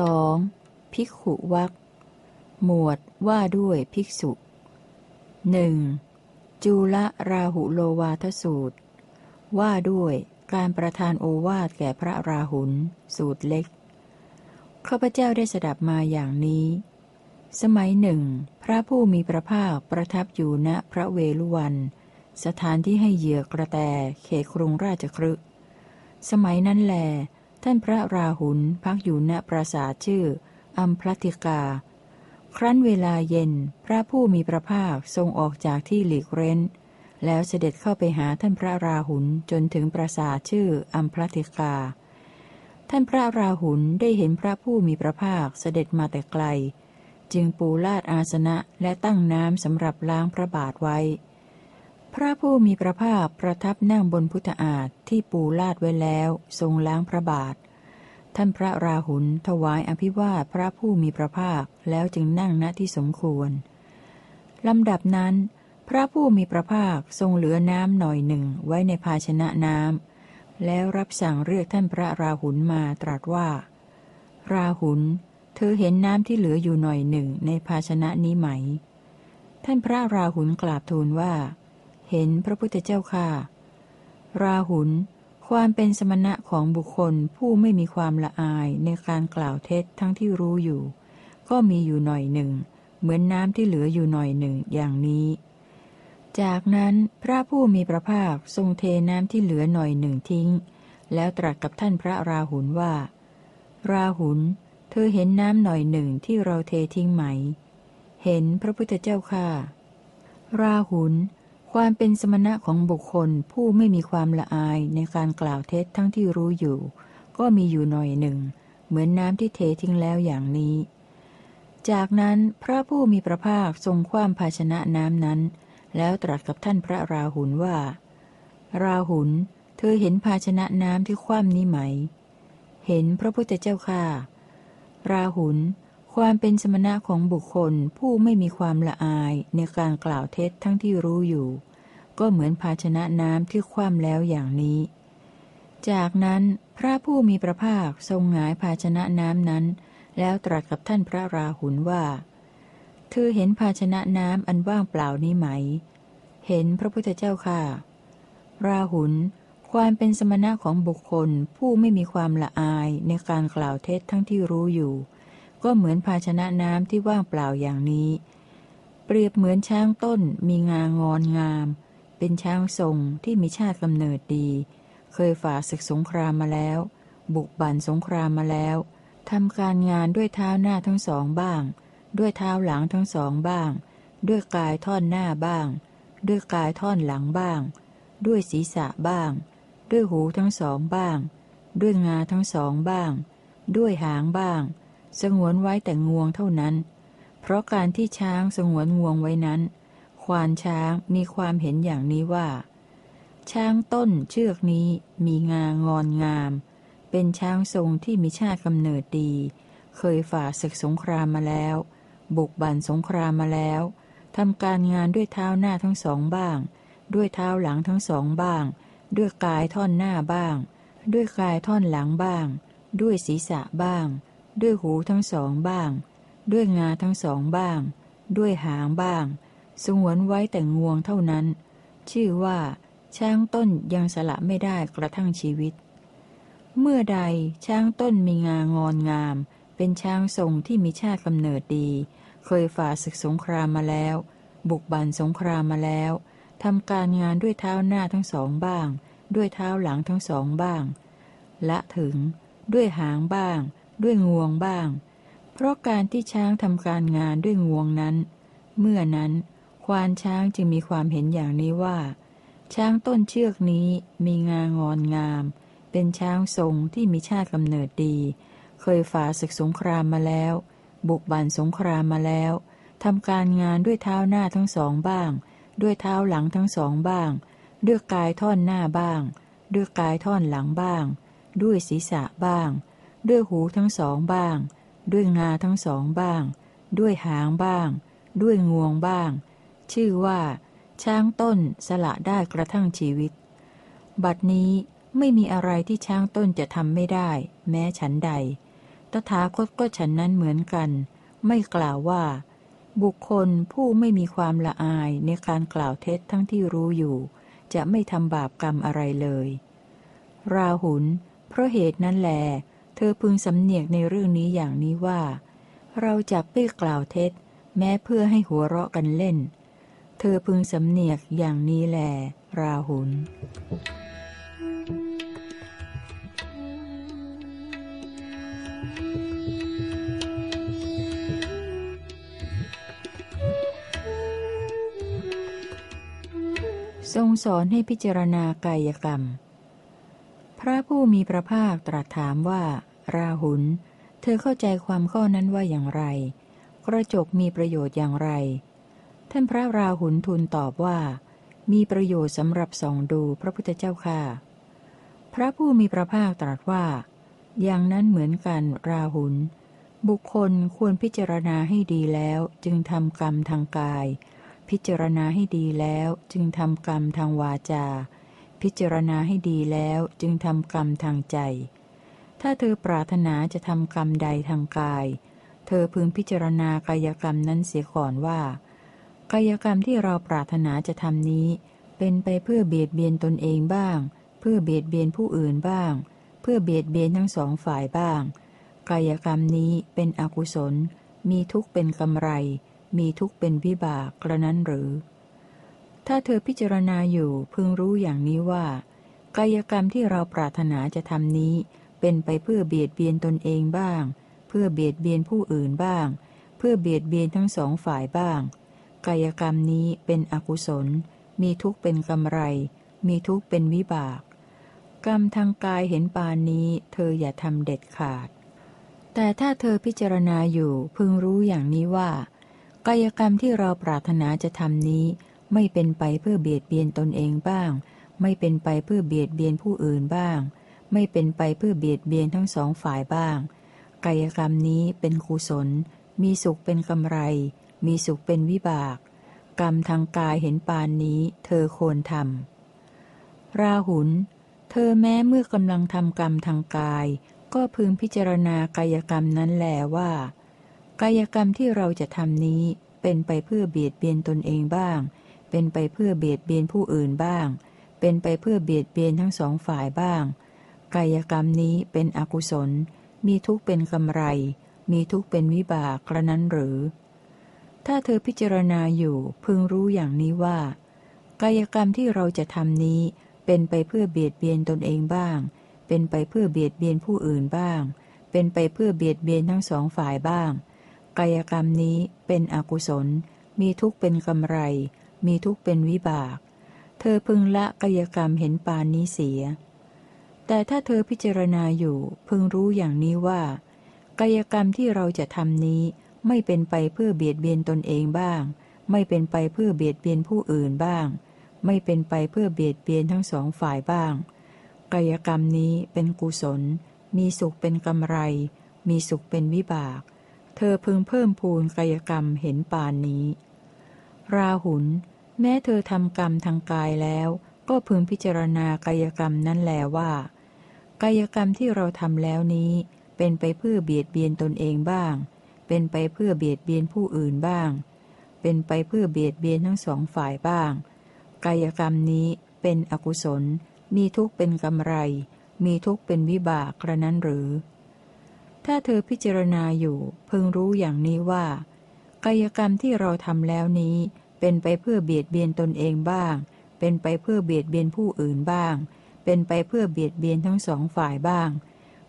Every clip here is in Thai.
2. ภิกขุวักหมวดว่าด้วยภิกษุหนึ่งจูละราหุโลวาทสูตร ว่าด้วยการประทานโอวาทแก่พระราหุล สูตรเล็ก ข้าพเจ้าได้สดับมาอย่างนี้ สมัยหนึ่ง พระผู้มีพระภาคประทับอยู่ณพระเวลุวัน สถานที่ให้เหยื่อกระแตเขตกรุงราชครึสมัยนั้นแล ท่านพระราหุลพักอยู่ณปราสาทชื่อ อัมพลติกา ครั้นเวลาเย็นพระผู้มีพระภาคทรงออกจากที่หลีกเร้น แล้วเสด็จเข้าไปหาท่านพระราหุลจนถึงปราสาทชื่ออัมพลติกา ท่านพระราหุลได้เห็นพระผู้มีพระภาคเสด็จมาแต่ไกล จึงปูลาดอาสนะและตั้งน้ำสำหรับล้างพระบาทไว้ พระผู้มีพระภาคประทับนั่งบนพุทธอาฏที่ปูลาดไว้แล้ว ทรงล้างพระบาท ท่านพระราหุลถวายอภิวาทพระผู้มีพระภาคแล้วจึงนั่งณที่สมควรลำดับนั้น พระผู้มีพระภาคทรงเหลือน้ำหน่อยหนึ่งไว้ในภาชนะน้ำแล้วรับสั่งเรียกท่านพระราหุลมาตรัสว่า ราหุลเธอเห็นน้ำที่เหลืออยู่หน่อยหนึ่งในภาชนะนี้ไหม ท่านพระราหุลกราบทูลว่า เห็นพระพุทธเจ้าค่ะ ราหุล ความเป็นสมณะของบุคคลผู้ไม่มีความละอายในการกล่าวเท็จทั้งที่รู้อยู่ ก็มีอยู่หน่อยหนึ่ง เหมือนน้ำที่เหลืออยู่หน่อยหนึ่งอย่างนี้ จากนั้นพระผู้มีพระภาคทรงเทน้ำที่เหลือหน่อยหนึ่งทิ้ง แล้วตรัสกับท่านพระราหุลว่า ราหุล เธอเห็นน้ำหน่อยหนึ่งที่เราเททิ้งไหม เห็นพระพุทธเจ้าค่ะ ราหุล ความเป็นสมณะของบุคคลผู้ไม่มีความละอายในการกล่าวเท็จทั้งที่รู้อยู่ ก็มีอยู่หน่อยหนึ่ง เหมือนน้ำที่เททิ้งแล้วอย่างนี้ จากนั้นพระผู้มีพระภาคทรงคว้ามภาชนะน้ำนั้น แล้วตรัสกับท่านพระราหุลว่า ราหุลเธอเห็นภาชนะน้ำที่คว่ำนี้ไหม เห็นพระพุทธเจ้าค่ะ ราหุล ความเป็นสมณะของบุคคลผู้ไม่มีความละอายในการกล่าวเท็จทั้งที่รู้อยู่ ก็เหมือนภาชนะน้ำที่คว่ำแล้วอย่างนี้ จากนั้นพระผู้มีพระภาคทรงหงายภาชนะน้ำนั้น แล้วตรัสกับท่านพระราหุลว่า เธอเห็นภาชนะน้ำอันว่างเปล่านี้ไหม เห็นพระพุทธเจ้าค่ะ ราหุลความเป็นสมณะของบุคคลผู้ไม่มีความละอายในการกล่าวเท็จทั้งที่รู้อยู่ ก็เหมือนภาชนะน้ำที่ว่างเปล่าอย่างนี้ เปรียบเหมือนช้างต้นมีงางอนงาม เป็นช้างทรงที่มีชาติกำเนิดดี เคยฝ่าศึกสงครามมาแล้ว บุกบั่นสงครามมาแล้วทำการงานด้วยเท้าหน้าทั้งสองบ้าง ด้วยเท้าหลังทั้งสองบ้าง ด้วยกายท่อนหน้าบ้าง ด้วยกายท่อนหลังบ้าง ด้วยศีรษะบ้าง ด้วยหูทั้งสองบ้าง ด้วยงาทั้งสองบ้าง ด้วยหางบ้าง สงวนไว้แต่งวงเท่านั้น เพราะการที่ช้างสงวนงวงไว้นั้น ควานช้างมีความเห็นอย่างนี้ว่า ช้างต้นเชือกนี้มีงางอนงาม เป็นช้างทรงที่มีชาติกำเนิดดี เคยฝ่าศึกสงครามมาแล้ว บุกบั่นสงครามมาแล้วทำการงานด้วยเท้าหน้าทั้งสองบ้าง ด้วยเท้าหลังทั้งสองบ้าง ด้วยกายท่อนหน้าบ้าง ด้วยกายท่อนหลังบ้าง ด้วยศีรษะบ้าง ด้วยหูทั้งสองบ้าง ด้วยงาทั้งสองบ้าง ด้วยหางบ้าง สงวนไว้แต่งวงเท่านั้น ชื่อว่า ช้างต้นยังสละไม่ได้กระทั่งชีวิต เมื่อใดช้างต้นมีงางอนงาม เป็นช้างทรงที่มีชาติกำเนิดดี เคยฝ่าศึกสงครามมาแล้ว บุกบันสงครามมาแล้วทำการงานด้วยเท้าหน้าทั้งสองบ้าง ด้วยเท้าหลังทั้งสองบ้าง ละถึง ด้วยหางบ้าง ด้วยงวงบ้าง เพราะการที่ช้างทำการงานด้วยงวงนั้น เมื่อนั้นควานช้างจึงมีความเห็นอย่างนี้ว่า ช้างต้นเชือกนี้มีงางอนงาม เป็นช้างทรงที่มีชาติกำเนิดดี เคยฝ่าศึกสงครามมาแล้ว บุกบั่นสงครามมาแล้วทำการงานด้วยเท้าหน้าทั้งสองบ้าง ด้วยเท้าหลังทั้งสองบ้าง ด้วยกายท่อนหน้าบ้าง ด้วยกายท่อนหลังบ้าง ด้วยศีรษะบ้าง ด้วยหูทั้งสองบ้าง ด้วยงาทั้งสองบ้าง ด้วยหางบ้าง ด้วยงวงบ้าง ชื่อว่า ช้างต้นสละได้กระทั่งชีวิต บัดนี้ไม่มีอะไรที่ช้างต้นจะทำไม่ได้ แม้ฉันใด ตถาคตก็ฉันนั้นเหมือนกัน ไม่กล่าวว่า บุคคลผู้ไม่มีความละอายในการกล่าวเท็จทั้งที่รู้อยู่ จะไม่ทำบาปกรรมอะไรเลย ราหุลเพราะเหตุนั้นแหลเธอพึงสำเนียกในเรื่องนี้อย่างนี้ว่า เราจะไม่กล่าวเท็จ แม้เพื่อให้หัวเราะกันเล่น เธอพึงสำเนียกอย่างนี้แล ราหุลทรงสอนให้พิจารณากายกรรม พระผู้มีพระภาคตรัสถามว่า ราหุล เธอเข้าใจความข้อนั้นว่าอย่างไร กระจกมีประโยชน์อย่างไร ท่านพระราหุลทูลตอบว่า มีประโยชน์สำหรับส่องดูพระพุทธเจ้าค่ะ พระผู้มีพระภาคตรัสว่า อย่างนั้นเหมือนกันราหุล บุคคลควรพิจารณาให้ดีแล้วจึงทำกรรมทางกาย พิจารณาให้ดีแล้วจึงทำกรรมทางวาจาพิจารณาให้ดีแล้วจึงทำกรรมทางใจ ถ้าเธอปรารถนาจะทำกรรมใดทางกาย เธอพึงพิจารณากายกรรมนั้นเสียก่อนว่า กายกรรมที่เราปรารถนาจะทำนี้ เป็นไปเพื่อเบียดเบียนตนเองบ้าง เพื่อเบียดเบียนผู้อื่นบ้าง เพื่อเบียดเบียนทั้งสองฝ่ายบ้าง กายกรรมนี้เป็นอกุศล มีทุกข์เป็นกำไร มีทุกข์เป็นวิบากกระนั้นหรือ ถ้าเธอพิจารณาอยู่พึงรู้อย่างนี้ว่า กายกรรมที่เราปรารถนาจะทำนี้ เป็นไปเพื่อเบียดเบียนตนเองบ้าง เพื่อเบียดเบียนผู้อื่นบ้าง เพื่อเบียดเบียนทั้งสองฝ่ายบ้าง กายกรรมนี้เป็นอกุศล มีทุกเป็นกำไร มีทุกเป็นวิบาก กรรมทางกายเห็นปานนี้ เธออย่าทำเด็ดขาด แต่ถ้าเธอพิจารณาอยู่พึงรู้อย่างนี้ว่า กายกรรมที่เราปรารถนาจะทำนี้ ไม่เป็นไปเพื่อเบียดเบียนตนเองบ้าง ไม่เป็นไปเพื่อเบียดเบียนผู้อื่นบ้าง ไม่เป็นไปเพื่อเบียดเบียนทั้งสองฝ่ายบ้าง กายกรรมนี้เป็นกุศล มีสุขเป็นกำไร มีสุขเป็นวิบาก กรรมทางกายเห็นปานนี้ เธอควรทำราหุลเธอแม้เมื่อกำลังทำกรรมทางกาย ก็พึงพิจารณากายกรรมนั้นแลว่า กายกรรมที่เราจะทำนี้เป็นไปเพื่อเบียดเบียนตนเองบ้าง เป็นไปเพื่อเบียดเบียนผู้อื่นบ้าง เป็นไปเพื่อเบียดเบียนทั้งสองฝ่ายบ้าง กายกรรมนี้เป็นอกุศล มีทุกเป็นกำไร มีทุกเป็นวิบากกระนั้นหรือ ถ้าเธอพิจารณาอยู่พึงรู้อย่างนี้ว่า กายกรรมที่เราจะทำนี้ เป็นไปเพื่อเบียดเบียนตนเองบ้าง เป็นไปเพื่อเบียดเบียนผู้อื่นบ้าง เป็นไปเพื่อเบียดเบียนทั้งสองฝ่ายบ้าง กายกรรมนี้เป็นอกุศล มีทุกเป็นกำไร มีทุกเป็นวิบาก เธอพึงละกายกรรมเห็นปานนี้เสีย แต่ถ้าเธอพิจารณาอยู่พึงรู้อย่างนี้ว่า กายกรรมที่เราจะทำนี้ไม่เป็นไปเพื่อเบียดเบียนตนเองบ้าง ไม่เป็นไปเพื่อเบียดเบียนผู้อื่นบ้าง ไม่เป็นไปเพื่อเบียดเบียนทั้งสองฝ่ายบ้าง กายกรรมนี้เป็นกุศล มีสุขเป็นกำไร มีสุขเป็นวิบาก เธอพึงเพิ่มพูนกายกรรมเห็นปานนี้ ราหุลแม้เธอทำกรรมทางกายแล้ว ก็พึงพิจารณากายกรรมนั้นแลว่า กายกรรมที่เราทำแล้วนี้ เป็นไปเพื่อเบียดเบียนตนเองบ้าง เป็นไปเพื่อเบียดเบียนผู้อื่นบ้าง เป็นไปเพื่อเบียดเบียนทั้งสองฝ่ายบ้าง กายกรรมนี้เป็นอกุศล มีทุกข์เป็นกำไร มีทุกข์เป็นวิบากกระนั้นหรือ ถ้าเธอพิจารณาอยู่พึงรู้อย่างนี้ว่า กายกรรมที่เราทำแล้วนี้ เป็นไปเพื่อเบียดเบียนตนเองบ้าง เป็นไปเพื่อเบียดเบียนผู้อื่นบ้าง เป็นไปเพื่อเบียดเบียนทั้งสองฝ่ายบ้าง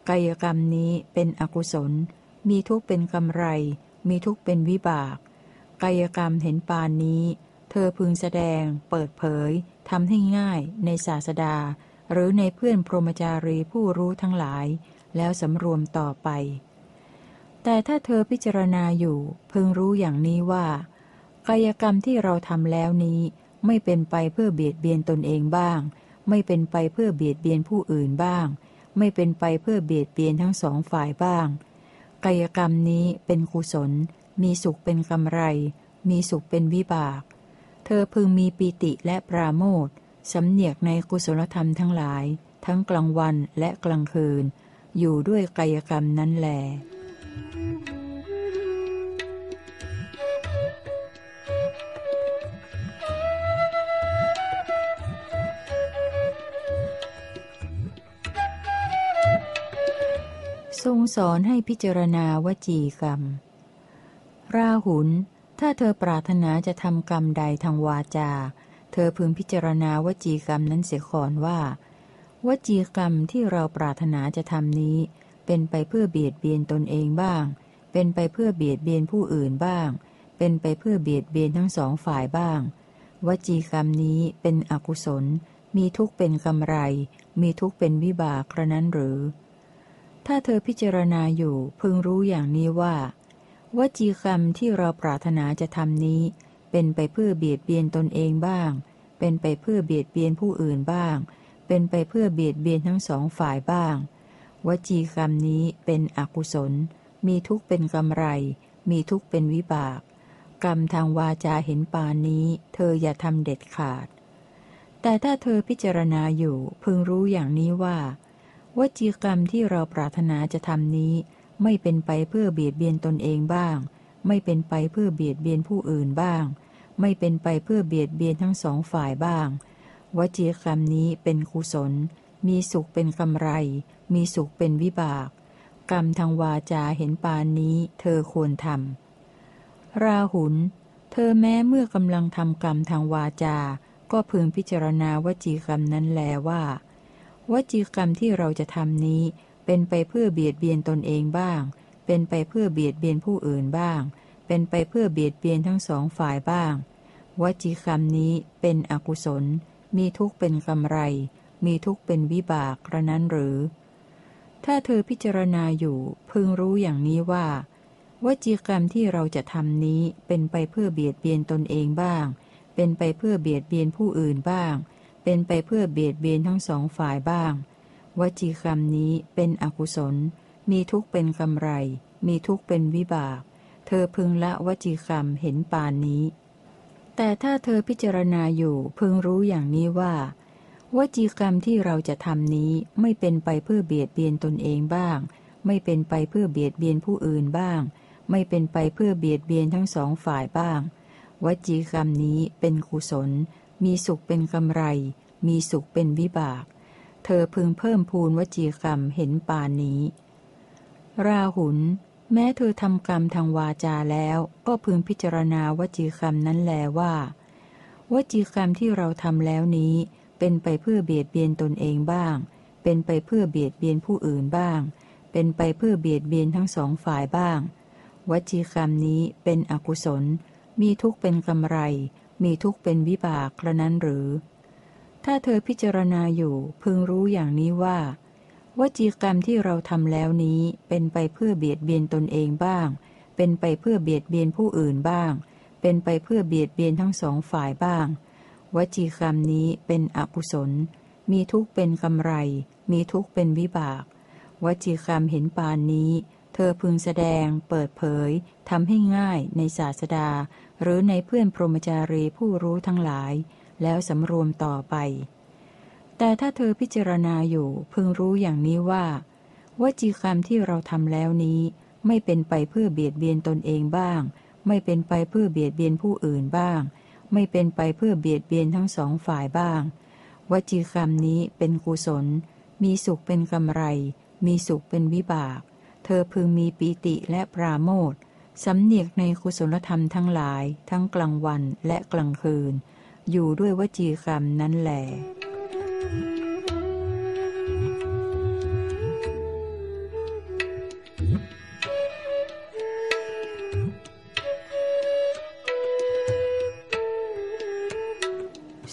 กายกรรมนี้เป็นอกุศล มีทุกเป็นกำไร มีทุกเป็นวิบาก กายกรรมเห็นปานนี้ เธอพึงแสดง เปิดเผยทำให้ง่ายในศาสดา หรือในเพื่อนพรหมจารีผู้รู้ทั้งหลาย แล้วสำรวมต่อไป แต่ถ้าเธอพิจารณาอยู่ พึงรู้อย่างนี้ว่า กายกรรมที่เราทำแล้วนี้ไม่เป็นไปเพื่อเบียดเบียนตนเองบ้าง ไม่เป็นไปเพื่อเบียดเบียนผู้อื่นบ้าง ไม่เป็นไปเพื่อเบียดเบียนทั้งสองฝ่ายบ้าง กายกรรมนี้เป็นกุศล มีสุขเป็นกำไร มีสุขเป็นวิบาก เธอพึงมีปีติและปราโมทสำเนียกในกุศลธรรมทั้งหลาย ทั้งกลางวันและกลางคืน อยู่ด้วยกายกรรมนั้นแหละ ทรงสอนให้พิจารณาวจีกรรม ราหุล ถ้าเธอปรารถนาจะทำกรรมใดทางวาจา เธอพึงพิจารณาวจีกรรมนั้นเสียก่อนว่า วจีกรรมที่เราปรารถนาจะทำนี้ เป็นไปเพื่อเบียดเบียนตนเองบ้าง เป็นไปเพื่อเบียดเบียนผู้อื่นบ้าง เป็นไปเพื่อเบียดเบียนทั้งสองฝ่ายบ้าง วจีกรรมนี้เป็นอกุศล มีทุกเป็นกำไร มีทุกเป็นวิบากกระนั้นหรือ ถ้าเธอพิจารณาอยู่พึงรู้อย่างนี้ว่า วจีกรรมที่เราปรารถนาจะทำนี้ เป็นไปเพื่อเบียดเบียนตนเองบ้าง เป็นไปเพื่อเบียดเบียนผู้อื่นบ้าง เป็นไปเพื่อเบียดเบียนทั้งสองฝ่ายบ้าง วจีกรรมนี้เป็นอกุศล มีทุกเป็นกำไร มีทุกเป็นวิบาก กรรมทางวาจาเห็นปานนี้ เธออย่าทำเด็ดขาด แต่ถ้าเธอพิจารณาอยู่พึงรู้อย่างนี้ว่า วจีกรรมที่เราปรารถนาจะทำนี้ ไม่เป็นไปเพื่อเบียดเบียนตนเองบ้าง ไม่เป็นไปเพื่อเบียดเบียนผู้อื่นบ้าง ไม่เป็นไปเพื่อเบียดเบียนทั้งสองฝ่ายบ้าง วจีกรรมนี้เป็นกุศล มีสุขเป็นกำไร มีสุขเป็นวิบาก กรรมทางวาจาเห็นปานนี้ เธอควรทำราหุลเธอแม้เมื่อกำลังทำกรรมทางวาจาก็พึงพิจารณาวจีกรรมนั้นแลว่า วจีกรรมที่เราจะทำนี้ เป็นไปเพื่อเบียดเบียนตนเองบ้าง เป็นไปเพื่อเบียดเบียนผู้อื่นบ้าง เป็นไปเพื่อเบียดเบียนทั้งสองฝ่ายบ้าง วจีคำนี้เป็นอกุศล มีทุกเป็นกำไร มีทุกเป็นวิบากกระนั้นหรือ ถ้าเธอพิจารณาอยู่พึงรู้อย่างนี้ว่า วจีกรรมที่เราจะทำนี้เป็นไปเพื่อเบียดเบียนตนเองบ้าง เป็นไปเพื่อเบียดเบียนผู้อื่นบ้าง เป็นไปเพื่อเบียดเบียนทั้งสองฝ่ายบ้าง วจีกรรมนี้เป็นอกุศล มีทุกเป็นกำไร มีทุกเป็นวิบาก เธอพึงละวจีกรรมเห็นปานนี้ แต่ถ้าเธอพิจารณาอยู่พึงรู้อย่างนี้ว่า วจีกรรมที่เราจะทำนี้ไม่เป็นไปเพื่อเบียดเบียนตนเองบ้าง ไม่เป็นไปเพื่อเบียดเบียนผู้อื่นบ้าง ไม่เป็นไปเพื่อเบียดเบียนทั้งสองฝ่ายบ้าง วจีกรรมนี้เป็นกุศล มีสุขเป็นกำไร มีสุขเป็นวิบาก เธอพึงเพิ่มพูนวจีกรรมเห็นปานนี้ ราหุลแม้เธอทำกรรมทางวาจาแล้วก็พึงพิจารณาวจีกรรมนั้นแลว่า วจีกรรมที่เราทำแล้วนี้ เป็นไปเพื่อเบียดเบียนตนเองบ้าง เป็นไปเพื่อเบียดเบียนผู้อื่นบ้าง เป็นไปเพื่อเบียดเบียนทั้งสองฝ่ายบ้าง วจีกรรมนี้เป็นอกุศล มีทุกเป็นกำไร มีทุกเป็นวิบากกระนั้นหรือ ถ้าเธอพิจารณาอยู่พึงรู้อย่างนี้ว่า วจีกรรมที่เราทำแล้วนี้เป็นไปเพื่อเบียดเบียนตนเองบ้าง เป็นไปเพื่อเบียดเบียนผู้อื่นบ้าง เป็นไปเพื่อเบียดเบียนทั้งสองฝ่ายบ้าง วจีกรรมนี้เป็นอกุศล มีทุกเป็นกำไร มีทุกเป็นวิบาก วจีกรรมเห็นปานนี้ เธอพึงแสดง เปิดเผยทำให้ง่ายในศาสดา หรือในเพื่อนพรหมจารีผู้รู้ทั้งหลาย แล้วสำรวมต่อไป แต่ถ้าเธอพิจารณาอยู่พึงรู้อย่างนี้ว่าวจีกรรมที่เราทำแล้วนี้ ไม่เป็นไปเพื่อเบียดเบียนตนเองบ้าง ไม่เป็นไปเพื่อเบียดเบียนผู้อื่นบ้าง ไม่เป็นไปเพื่อเบียดเบียนทั้งสองฝ่ายบ้าง วจีกรรมนี้เป็นกุศล มีสุขเป็นกำไร มีสุขเป็นวิบาก เธอพึงมีปีติและปราโมทสำเนียกในกุศลธรรมทั้งหลาย ทั้งกลางวันและกลางคืน อยู่ด้วยวจีกรรมนั้นแหล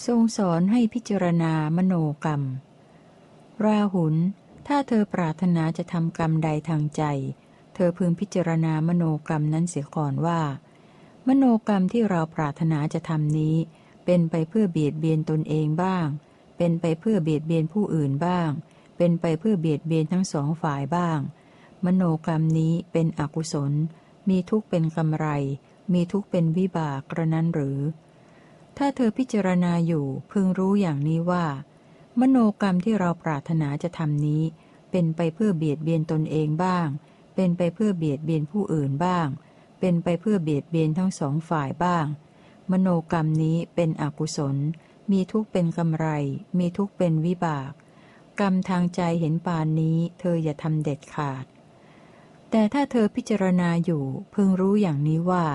ทรงสอนให้พิจารณามโนกรรม ราหุล ถ้าเธอปรารถนาจะทำกรรมใดทางใจ เธอพึงพิจารณามโนกรรมนั้นเสียก่อนว่า มโนกรรมที่เราปรารถนาจะทำนี้ เป็นไปเพื่อเบียดเบียนตนเองบ้าง เป็นไปเพื่อเบียดเบียนผู้อื่นบ้าง เป็นไปเพื่อเบียดเบียนทั้งสองฝ่ายบ้าง มโนกรรมนี้เป็นอกุศล มีทุกเป็นกำไร มีทุกเป็นวิบากกระนั้นหรือ ถ้าเธอพิจารณาอยู่พึงรู้อย่างนี้ว่า มโนกรรมที่เราปรารถนาจะทำนี้ เป็นไปเพื่อเบียดเบียนตนเองบ้าง เป็นไปเพื่อเบียดเบียนผู้อื่นบ้าง เป็นไปเพื่อเบียดเบียนทั้งสองฝ่ายบ้าง มโนกรรมนี้เป็นอกุศล มีทุกเป็นกำไร มีทุกเป็นวิบาก กรรมทางใจเห็นปานนี้ เธออย่าทำเด็ดขาด แต่ถ้าเธอพิจารณาอยู่พึงรู้อย่างนี้ว่า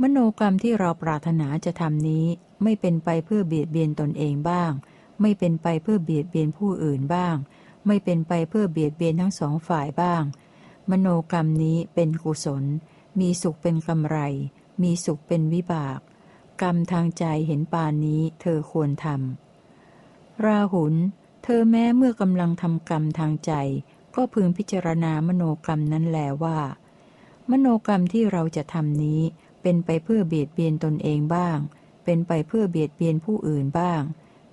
มโนกรรมที่เราปรารถนาจะทำนี้ ไม่เป็นไปเพื่อเบียดเบียนตนเองบ้าง ไม่เป็นไปเพื่อเบียดเบียนผู้อื่นบ้าง ไม่เป็นไปเพื่อเบียดเบียนทั้งสองฝ่ายบ้าง มโนกรรมนี้เป็นกุศล มีสุขเป็นกำไร มีสุขเป็นวิบาก กรรมทางใจเห็นปานนี้เธอควรทำราหุล เธอแม้เมื่อกำลังทำกรรมทางใจ ก็พึงพิจารณามโนกรรมนั้นแลว่า มโนกรรมที่เราจะทำนี้เป็นไปเพื่อเบียดเบียนตนเองบ้าง เป็นไปเพื่อเบียดเบียนผู้อื่นบ้าง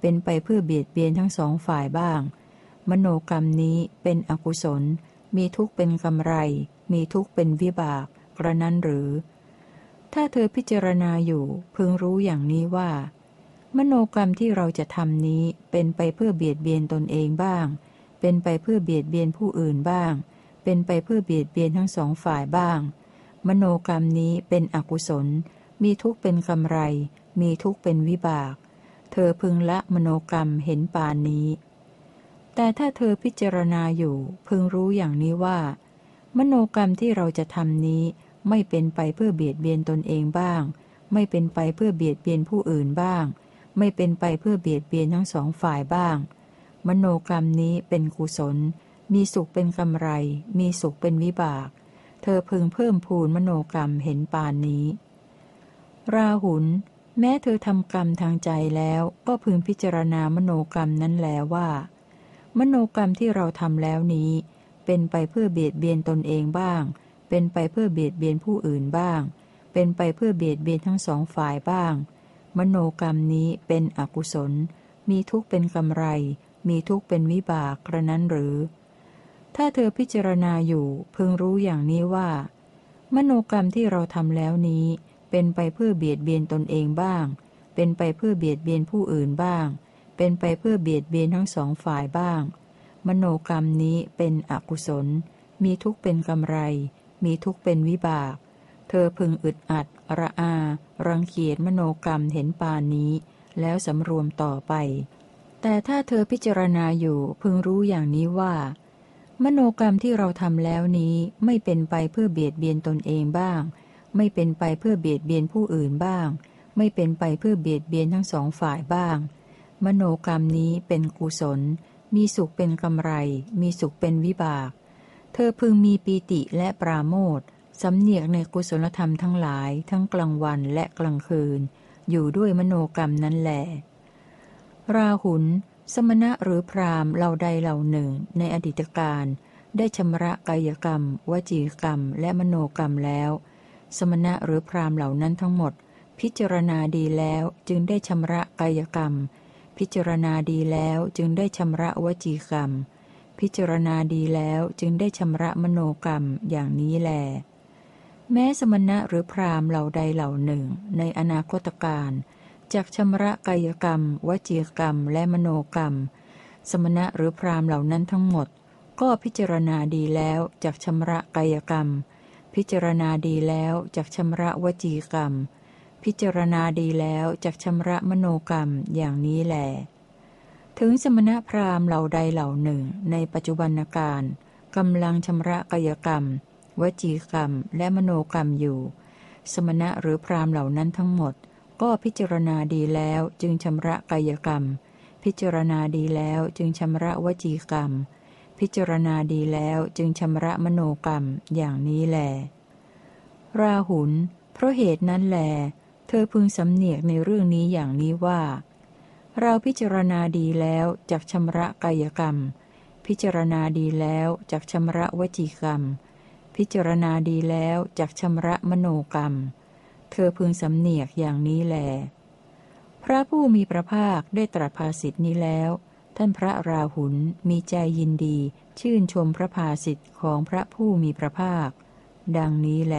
เป็นไปเพื่อเบียดเบียนทั้งสองฝ่ายบ้าง มโนกรรมนี้เป็นอกุศล มีทุกข์เป็นกำไร มีทุกข์เป็นวิบาก กระนั้นหรือ ถ้าเธอพิจารณาอยู่พึงรู้อย่างนี้ว่า มโนกรรมที่เราจะทำนี้เป็นไปเพื่อเบียดเบียนตนเองบ้าง เป็นไปเพื่อเบียดเบียนผู้อื่นบ้าง เป็นไปเพื่อเบียดเบียนทั้งสองฝ่ายบ้าง มโนกรรมนี้เป็นอกุศล มีทุกข์เป็นกำไร มีทุกข์เป็นวิบาก ธอพึงละมโนกรรมเห็นปานนี้ แต่ถ้าเธอพิจารณาอยู่พึงรู้อย่างนี้ว่า มโนกรรมที่เราจะทำนี้ ไม่เป็นไปเพื่อเบียดเบียนตนเองบ้าง ไม่เป็นไปเพื่อเบียดเบียนผู้อื่นบ้าง ไม่เป็นไปเพื่อเบียดเบียนทั้งสองฝ่ายบ้าง มโนกรรมนี้เป็นกุศล มีสุขเป็นกำไร มีสุขเป็นวิบาก เธอพึงเพิ่มพูนมโนกรรมเห็นปานนี้ ราหุล แม้เธอทำกรรมทางใจแล้วก็พึงพิจารณามโนกรรมนั้นแล้วว่า มโนกรรมที่เราทำแล้วนี้ เป็นไปเพื่อเบียดเบียนตนเองบ้าง เป็นไปเพื่อเบียดเบียนผู้อื่นบ้าง เป็นไปเพื่อเบียดเบียนทั้งสองฝ่ายบ้าง มโนกรรมนี้เป็นอกุศล มีทุกข์เป็นกำไร มีทุกข์เป็นวิบากกระนั้นหรือ ถ้าเธอพิจารณาอยู่พึงรู้อย่างนี้ว่า มโนกรรมที่เราทำแล้วนี้ เป็นไปเพื่อเบียดเบียนตนเองบ้าง เป็นไปเพื่อเบียดเบียนผู้อื่นบ้าง เป็นไปเพื่อเบียดเบียนทั้งสองฝ่ายบ้าง มโนกรรมนี้เป็นอกุศล มีทุกข์เป็นกำไร มีทุกข์เป็นวิบาก เธอพึงอึดอัด ระอา รังเกียจมโนกรรมเห็นปานนี้ แล้วสำรวมต่อไป แต่ถ้าเธอพิจารณาอยู่พึงรู้อย่างนี้ว่า มโนกรรมที่เราทำแล้วนี้ไม่เป็นไปเพื่อเบียดเบียนตนเองบ้าง ไม่เป็นไปเพื่อเบียดเบียนผู้อื่นบ้าง ไม่เป็นไปเพื่อเบียดเบียนทั้งสองฝ่ายบ้าง มโนกรรมนี้เป็นกุศล มีสุขเป็นกำไร มีสุขเป็นวิบาก เธอพึงมีปีติและปราโมทสำเนียกในกุศลธรรมทั้งหลาย ทั้งกลางวันและกลางคืน อยู่ด้วยมโนกรรมนั้นแหลราหุลสมณะหรือพรามเหล่าใดเหล่าหนึ่งในอดีตการ ได้ชำระกายกรรม วจีกรรม และมโนกรรมแล้ว สมณะหรือพรามเหล่านั้นทั้งหมด พิจารณาดีแล้วจึงได้ชำระกายกรรม พิจารณาดีแล้วจึงได้ชำระวจีกรรม พิจารณาดีแล้วจึงได้ชำระมโนกรรมอย่างนี้แล แม้สมณะหรือพรามเหล่าใดเหล่าหนึ่ง ในอนาคตการจากชำระกายกรรม วจีกรรม และมโนกรรม สมณะหรือพรามเหล่านั้นทั้งหมด ก็พิจารณาดีแล้วจากชำระกายกรรม พิจารณาดีแล้วจากชำระวจีกรรม พิจารณาดีแล้วจากชำระมโนกรรมอย่างนี้แหลถึงสมณะพราหมณ์เหล่าใดเหล่าหนึ่งในปัจจุบันการกำลังชำระกายกรรม วจีกรรม และมโนกรรมอยู่ สมณะหรือพราหมณ์เหล่านั้นทั้งหมด ก็พิจารณาดีแล้วจึงชำระกายกรรม พิจารณาดีแล้วจึงชำระวจีกรรม พิจารณาดีแล้วจึงชำระมโนกรรมอย่างนี้แล ราหุล เพราะเหตุนั้นแล เธอพึงสำเนียกในเรื่องนี้อย่างนี้ว่า เราพิจารณาดีแล้วจากชำระกายกรรม พิจารณาดีแล้วจากชำระวจีกรรม พิจารณาดีแล้วจากชำระมโนกรรม เธอพึงสำเนียกอย่างนี้แล พระผู้มีพระภาคได้ตรัสภาสิทธินี้แล้ว ท่านพระราหุลมีใจยินดี ชื่นชมพระภาสิทธิ์ของพระผู้มีพระภาค ดังนี้แล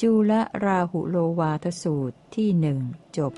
จุลราหุโลวาทสูตรที่หนึ่งจบ